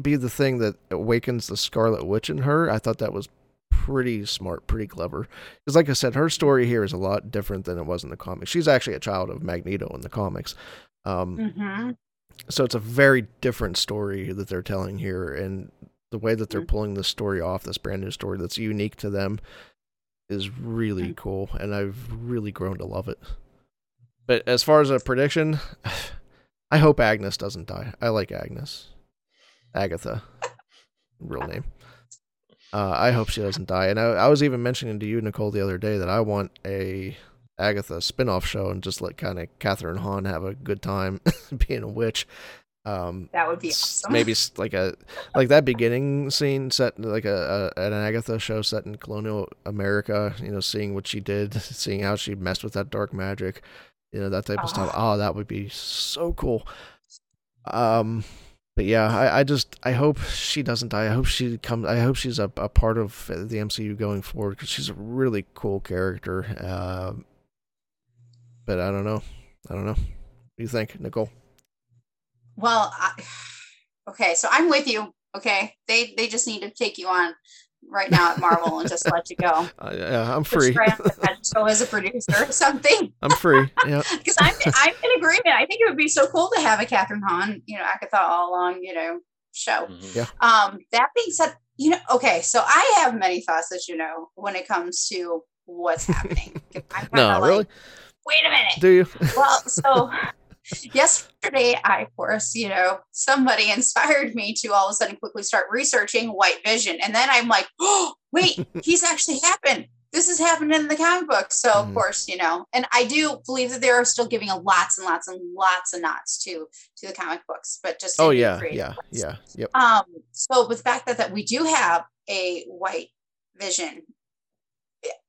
be the thing that awakens the Scarlet Witch in her, I thought that was pretty smart, pretty clever. Because, like I said, her story here is a lot different than it was in the comics. She's actually a child of Magneto in the comics. Um, mm-hmm so it's a very different story that they're telling here and the way that they're mm-hmm. pulling this story off this brand new story that's unique to them is really mm-hmm. cool and i've really grown to love it but as far as a prediction i hope agnes doesn't die i like agnes agatha real name uh, i hope she doesn't die and I, I was even mentioning to you nicole the other day that i want a Agatha spin-off show and just let kind of Kathryn Hahn have a good time being a witch. Um, that would be awesome. Maybe like a like that beginning scene set like a, a, an Agatha show set in colonial America. You know, seeing what she did, seeing how she messed with that dark magic, you know that type of stuff. Oh, that would be so cool. Um, but yeah, I, I just I hope she doesn't die. I hope she comes. I hope she's a, a part of the MCU going forward because she's a really cool character. Uh, but I don't know. I don't know. What do you think, Nicole? Well, I, okay, so I'm with you. Okay, they they just need to take you on right now at Marvel and just let you go. Uh, yeah, I'm free. So as a producer or something. I'm free. Yeah. Because I'm I'm in agreement. I think it would be so cool to have a Kathryn Hahn, you know, Agatha all along, you know, show. Mm-hmm. Yeah. Um, that being said, you know, okay, so I have many thoughts, as you know, when it comes to what's happening. no, like, really wait a minute. Do you? well, so yesterday, I, of course, you know, somebody inspired me to all of a sudden quickly start researching White Vision. And then I'm like, oh, wait, he's actually happened. This has happened in the comic book. So, mm. of course, you know, and I do believe that they are still giving a lots and lots and lots of nods to to the comic books, but just oh yeah, yeah, yeah, yep. Um, so with the fact that that we do have a White Vision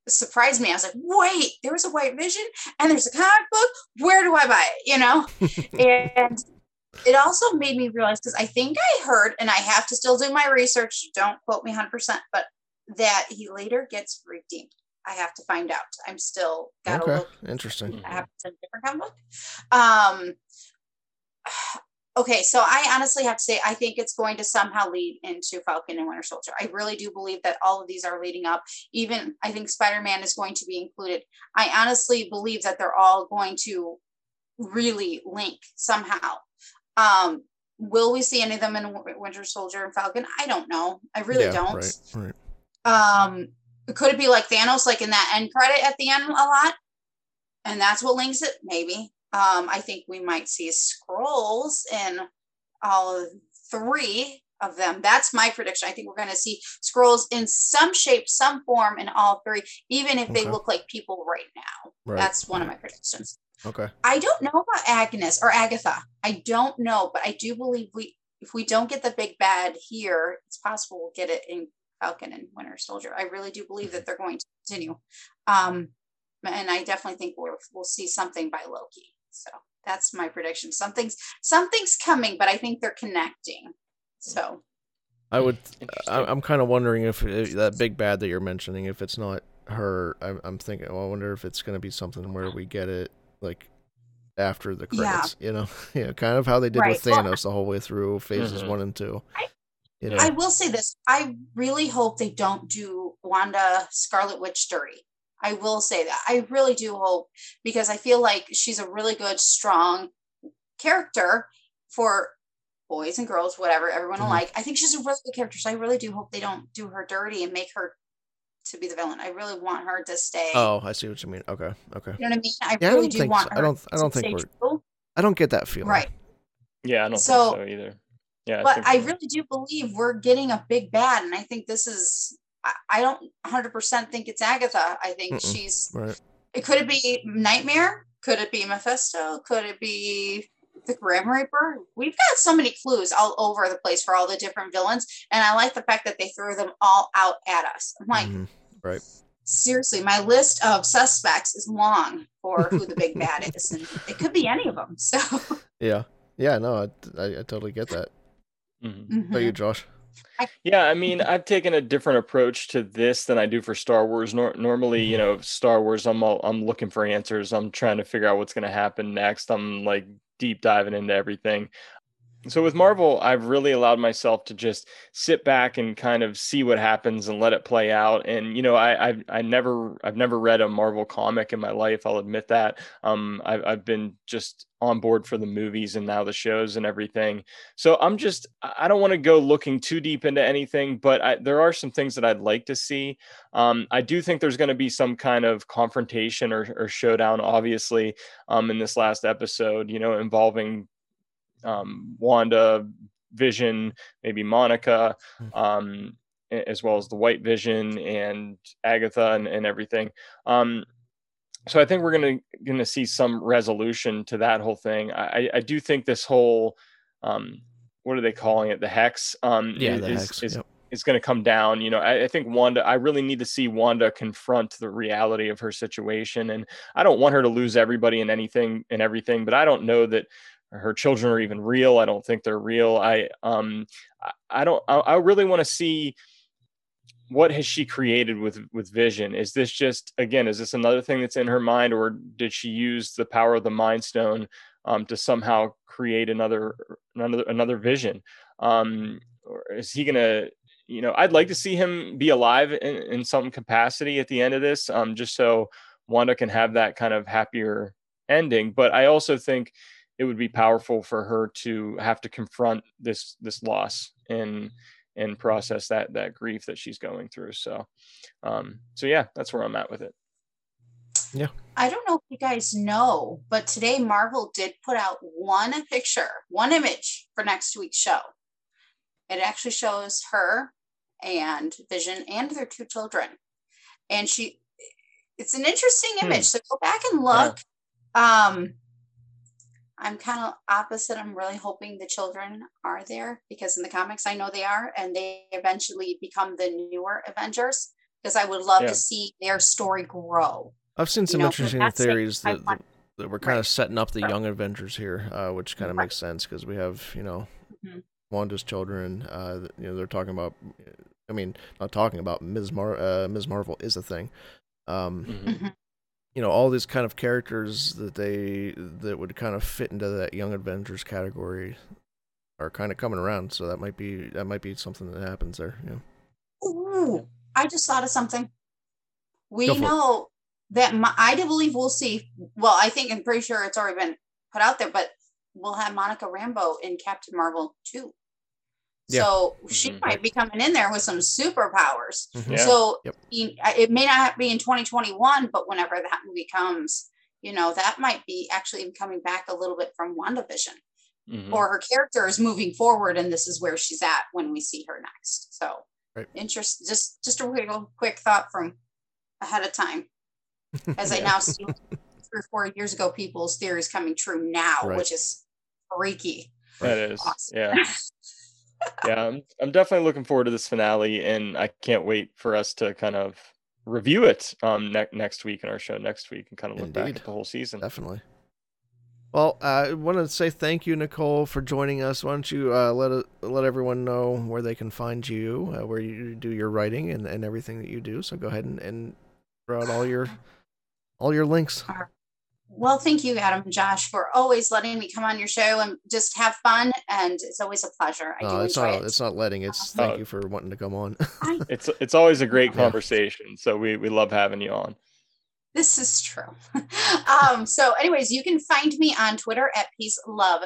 surprised me. I was like, wait, there was a white vision and there's a comic book. Where do I buy it? You know? and it also made me realize because I think I heard, and I have to still do my research, don't quote me 100%, but that he later gets redeemed. I have to find out. I'm still got to okay. look. Interesting. I have a different comic book. Um, okay, so I honestly have to say, I think it's going to somehow lead into Falcon and Winter Soldier. I really do believe that all of these are leading up. Even I think Spider Man is going to be included. I honestly believe that they're all going to really link somehow. Um, will we see any of them in Winter Soldier and Falcon? I don't know. I really yeah, don't. Right, right. Um, could it be like Thanos, like in that end credit at the end a lot? And that's what links it? Maybe. Um, I think we might see Skrulls in all three of them. That's my prediction. I think we're going to see Skrulls in some shape, some form in all three, even if they look like people right now. Right. That's one of my predictions. Okay. I don't know about Agnes or Agatha. I don't know, but I do believe we if we don't get the big bad here, it's possible we'll get it in Falcon and Winter Soldier. I really do believe that they're going to continue. Um and I definitely think we'll we'll see something by Loki. So that's my prediction. Something's something's coming, but I think they're connecting. So I would. I, Interesting. I'm kind of wondering if, if that big bad that you're mentioning, if it's not her, I'm, I'm thinking. Well, I wonder if it's going to be something where we get it like after the Yeah. credits. You know, yeah, kind of how they did with Right. Well, Thanos the whole way through phases Mhm. one and two. I- you know, I will say this. I really hope they don't do Wanda Scarlet Witch dirty. I will say that. I really do hope because I feel like she's a really good, strong character for boys and girls, whatever, everyone Mhm. alike. I think she's a really good character. So I really do hope they don't do her dirty and make her to be the villain. I really want her to stay. oh, I see what you mean. Okay, okay. You know what I mean? I Yeah, really don't do want so. I don't- I don't to think stay we're- true. I don't get that feeling. Right. yeah, I don't So- think so either. Yeah, but I really do believe we're getting a big bad, and I think this is. I, I don't 100 percent think it's Agatha. I think Mm-mm. she's. Right. It could it be Nightmare? Could it be Mephisto? Could it be the Grim Reaper? We've got so many clues all over the place for all the different villains, and I like the fact that they threw them all out at us. I'm like, Mhm. Right. seriously, my list of suspects is long for who the big bad is, and it could be any of them. So, Yeah. Yeah. No, I, I, I totally get that. Mhm. How about you, Josh? Yeah, I mean, I've taken a different approach to this than I do for Star Wars. Nor- normally, you mm-hmm. know, Star Wars, I'm all, I'm looking for answers. I'm trying to figure out what's going to happen next. I'm like deep diving into everything. So with Marvel, I've really allowed myself to just sit back and kind of see what happens and let it play out. And you know, I I've I never I've never read a Marvel comic in my life. I'll admit that. Um, I've I've been just on board for the movies and now the shows and everything. So I'm just I don't want to go looking too deep into anything, but I, there are some things that I'd like to see. Um, I do think there's going to be some kind of confrontation or, or showdown, obviously, um, in this last episode. You know, involving um, Wanda, Vision, maybe Monica, Mhm. um, as well as the White Vision and Agatha and, and everything. Um, so I think we're gonna gonna see some resolution to that whole thing. I, I- do think this whole um, what are they calling it? The hex um, Yeah, is, the is, hex. is yep. is going to come down. You know, I, I think Wanda, I really need to see Wanda confront the reality of her situation. And I don't want her to lose everybody and anything and everything, but I don't know that her children are even real. I don't think they're real. I, um, I, don't, I, I really want to see what has she created with, with vision? Is this just, again, is this another thing that's in her mind or did she use the power of the mind stone um, to somehow create another, another, another vision? Um, or is he to, you know, I'd like to see him be alive in, in some capacity at the end of this, um, just so Wanda can have that kind of happier ending. But I also think it would be powerful for her to have to confront this this loss and and process that that grief that she's going through. So, um, so yeah, that's where I'm at with it. Yeah. I don't know if you guys know, but today Marvel did put out one picture, one image for next week's show. It actually shows her and Vision and their two children. And she it's an interesting Hmm. image. So go back and look. Um I'm kind of opposite. I'm really hoping the children are there because in the comics I know they are and they eventually become the newer Avengers because I would love Yeah. to see their story grow. I've seen some know, interesting theories I that, want- that we're kind Right. of setting up the Right. young Avengers here, uh, which kind of Right. makes sense because we have, you know, Mhm. Wanda's children. Uh, you know, they're talking about. I mean, not talking about Ms. Mar. Uh, Ms. Marvel is a thing. Um, Mhm. You know, all these kind of characters that they that would kind of fit into that young Avengers category are kind of coming around. So that might be that might be something that happens there. Yeah. Ooh, I just thought of something. We for it. know that my, I do believe we'll see. Well, I think I'm pretty sure it's already been put out there, but we'll have Monica Rambeau in Captain Marvel too. Yeah. So she Mhm. might be coming in there with some superpowers. Mhm. Yeah. So Yep. it may not be in 2021, but whenever that movie comes, you know, that might be actually coming back a little bit from WandaVision. Mhm. Or her character is moving forward and this is where she's at when we see her next. So Right. interest just just a real quick thought from ahead of time. As I now see three or four years ago, people's theories coming true now, Right. which is freaky. that is, Awesome. yeah. yeah, I'm, I'm definitely looking forward to this finale, and I can't wait for us to kind of review it um ne- next week in our show next week and kind of look back at the whole season. Definitely. Well, I want to say thank you, Nicole, for joining us. Why don't you uh, let it, let everyone know where they can find you, uh, where you do your writing and, and everything that you do. So go ahead and, and throw out all your all your links. Well, thank you, Adam and Josh, for always letting me come on your show and just have fun. And it's always a pleasure. I No, do it's enjoy not it. it's not letting. It's Oh. thank you for wanting to come on. It's it's always a great Yeah. conversation, so we we love having you on. This is true. um, so, anyways, you can find me on Twitter at Peace Love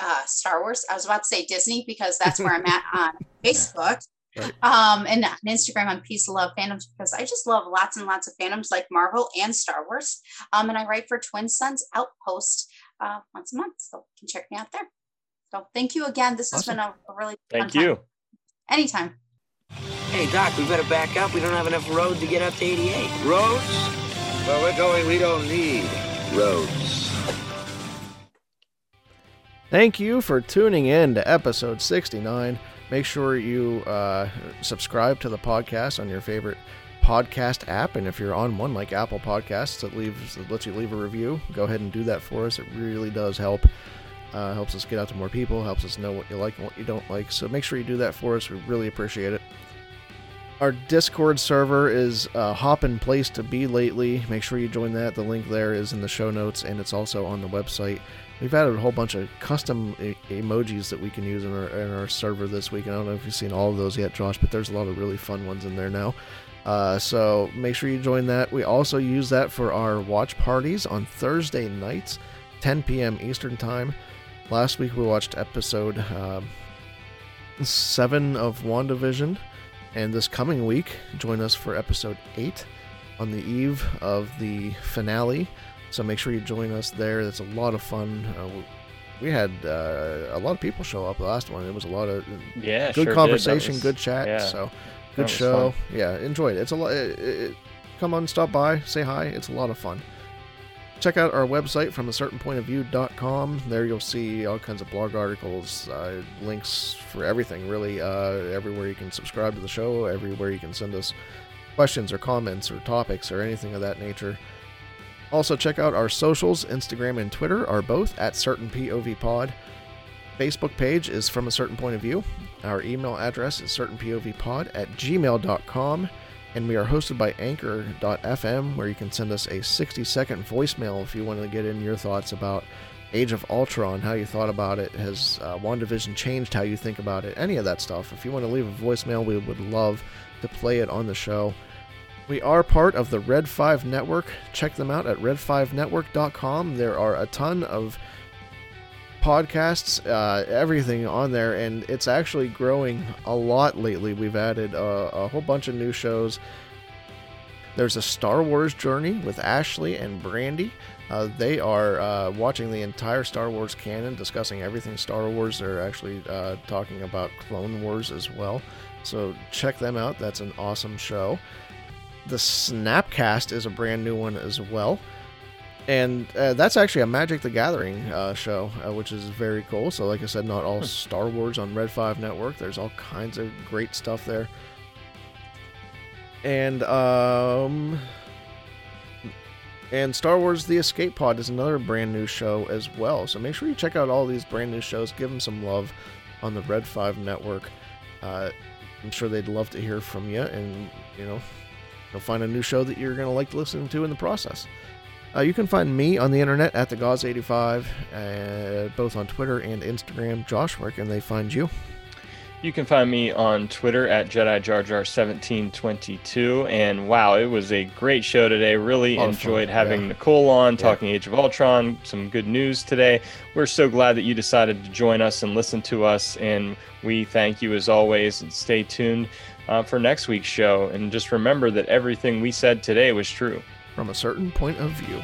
uh, Star Wars. I was about to say Disney because that's where I'm at on Facebook. Right. Um, and on Instagram on Peace Love Fandoms because I just love lots and lots of fandoms like Marvel and Star Wars. Um, and I write for Twin Suns Outpost uh, once a month. So you can check me out there. So thank you again. This has been a, a really fun Thank time. you. Anytime. Hey, Doc, we better back up. We don't have enough road to get up to 88. Roads? Where we're going, we don't need roads. Thank you for tuning in to episode 69. Make sure you uh, subscribe to the podcast on your favorite podcast app. And if you're on one like Apple Podcasts that leaves that lets you leave a review, go ahead and do that for us. It really does help. Uh, helps us get out to more people, helps us know what you like and what you don't like. So make sure you do that for us. We really appreciate it. Our Discord server is a hopping place to be lately. Make sure you join that. The link there is in the show notes and it's also on the website. We've added a whole bunch of custom e- emojis that we can use in our in our server this week. And I don't know if you've seen all of those yet, Josh, but there's a lot of really fun ones in there now. Uh, so make sure you join that. We also use that for our watch parties on Thursday nights, 10 p.m. Eastern Time. Last week we watched episode um, seven of WandaVision, and this coming week, join us for episode eight on the eve of the finale. So make sure you join us there. That's a lot of fun. Uh, we- had uh, a lot of people show up the last one. It was a lot of Yeah, good sure conversation, was- good chat. yeah, so good show. fun. Yeah, enjoyed it. It's a lot. Come on, stop by, say hi. It's a lot of fun. Check out our website from a certain point of view.com. There you'll see all kinds of blog articles, uh, links for everything, really. Uh, everywhere you can subscribe to the show, everywhere you can send us questions or comments or topics or anything of that nature. Also, check out our socials. Instagram and Twitter are both at certain POV Pod. Facebook page is from a certain point of view. Our email address is certainpovpod at gmail.com. And we are hosted by anchor.fm, where you can send us a 60 second voicemail if you want to get in your thoughts about Age of Ultron, how you thought about it. Has uh, WandaVision changed how you think about it? Any of that stuff. If you want to leave a voicemail, we would love to play it on the show. We are part of the Red 5 Network. Check them out at red5network.com. There are a ton of podcasts, uh, everything on there, and it's actually growing a lot lately. We've added uh, a whole bunch of new shows. There's a Star Wars journey with Ashley and Brandy. Uh, they are uh, watching the entire Star Wars canon, discussing everything Star Wars. They're actually uh, talking about Clone Wars as well. So check them out. That's an awesome show. The Snapcast is a brand new one as well and uh, that's actually a Magic the Gathering uh, show, uh, which is very cool. So, like I said, not all Star Wars on Red Five Network. There's all kinds of great stuff there, and um, and Star Wars: The Escape Pod is another brand new show as well. So make sure you check out all these brand new shows. Give them some love on the Red Five Network. Uh, I'm sure they'd love to hear from you, and you know, you'll find a new show that you're gonna like to listen to in the process. Uh, you can find me on the internet at the Gauze85, uh, both on Twitter and Instagram. Josh, where can they find you? You can find me on Twitter at Jedi Jar Jar 1722. And wow, it was a great show today. Really of fun, enjoyed having yeah. Nicole on, Yeah. talking Age of Ultron, some good news today. We're so glad that you decided to join us and listen to us. And we thank you as always. And stay tuned uh, for next week's show. And just remember that everything we said today was true. From a certain point of view.